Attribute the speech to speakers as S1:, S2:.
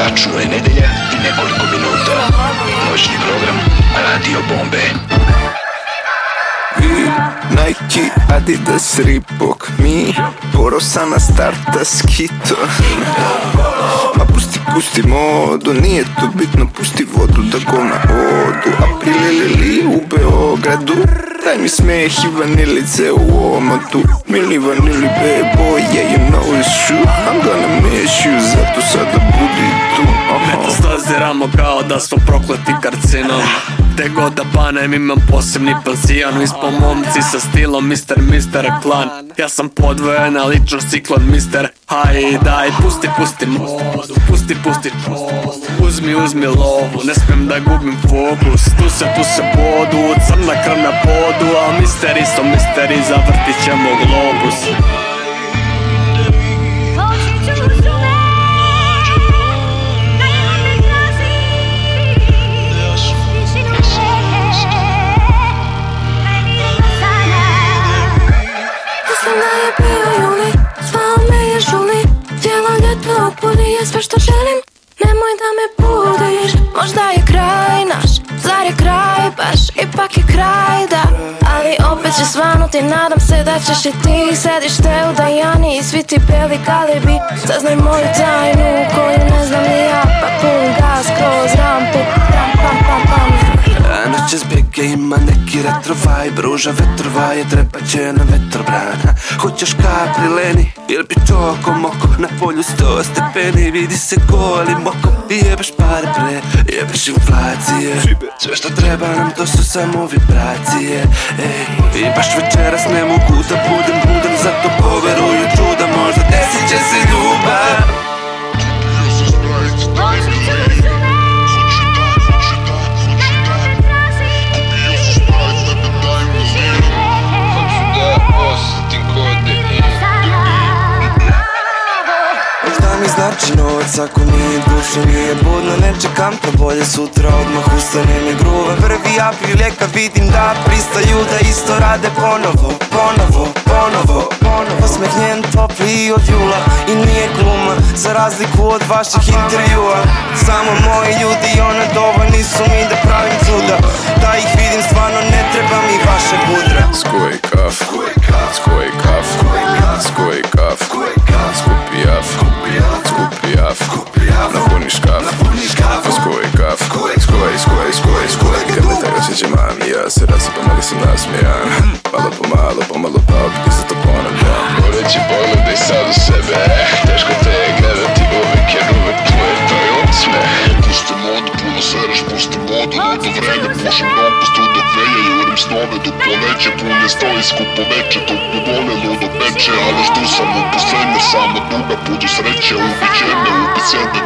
S1: Tačno je nedelja i nekoliko minuta. Noćni program Radio Bombe.
S2: Nike, Adidas, Reebok, mi Porosa na starta skito Ma pusti, pusti modu, nije to bitno Pusti vodu da govna odu April ili u Beogradu Daj mi smeh i vanilice u omotu Mili vanili bebo, yeah you know it's true. I'm gonna miss you, zato sada budi tu. Aha.
S3: Metastaziramo kao da smo prokleti karcinom Te god da banem imam posebni pansion Mi smo momci sa stilom Mr. Mr. Klan Ja sam podvojena ličnost ciklon Mr. Haj daj pusti pusti modu Pusti pusti modu Uzmi uzmi lovu Ne smijem da gubim fokus Tu se tu se bodu Crna krv na podu A misteri so misteri Zavrtit ćemo globus
S4: Da je bio juli, zvao me je žuli Cijelo ljeto opuni je sve što želim Nemoj da me budiš, možda je kraj naš Zar je kraj baš, ipak je kraj da Ali opet će svanuti, nadam se da ćeš i ti Sedište u Dajani i svi ti beli galibi Saznaj moju tajnu
S5: bege ima neki retro vibe Ruža vetrova je trepaće na vetrobran Hoćeš kapri leni ili bi čoko moko Na polju sto stepeni vidi se goli moko I jebeš pare pre, jebeš inflacije. Sve što treba nam to su samo vibracije Ej, I baš večeras ne mogu
S6: znači novac ako nije duša, nije budno Ne čekam to bolje sutra odmah ustanem i gruvam Prvi apri lijeka vidim da pristaju da isto rade ponovo Ponovo, ponovo, ponovo. Smehnjen topli od jula i nije gluma Za razliku od vaših intervjua. Samo moji ljudi ono dovoljni su mi da pravim čuda. Da ih vidim stvarno ne treba mi vaša budra
S2: Skoj kaf, se rasipam ali sam nasmijan, malo po malo, pomalo pa opet isto to ponavljam.
S1: Poreći pogledaj sad u sebe. Teško te je gledati uvijek jer uvijek tu je taj osmeh
S7: Pusti modu, puno sereš, pusti modu Ludo vreme, pušim dopust dok veje Jurim snove do poleće, pune stoji skupo veće Dok me vole ludo peče, ali što sam uposlenje Samo duga pudu sreće, ubit će me, ubit sebe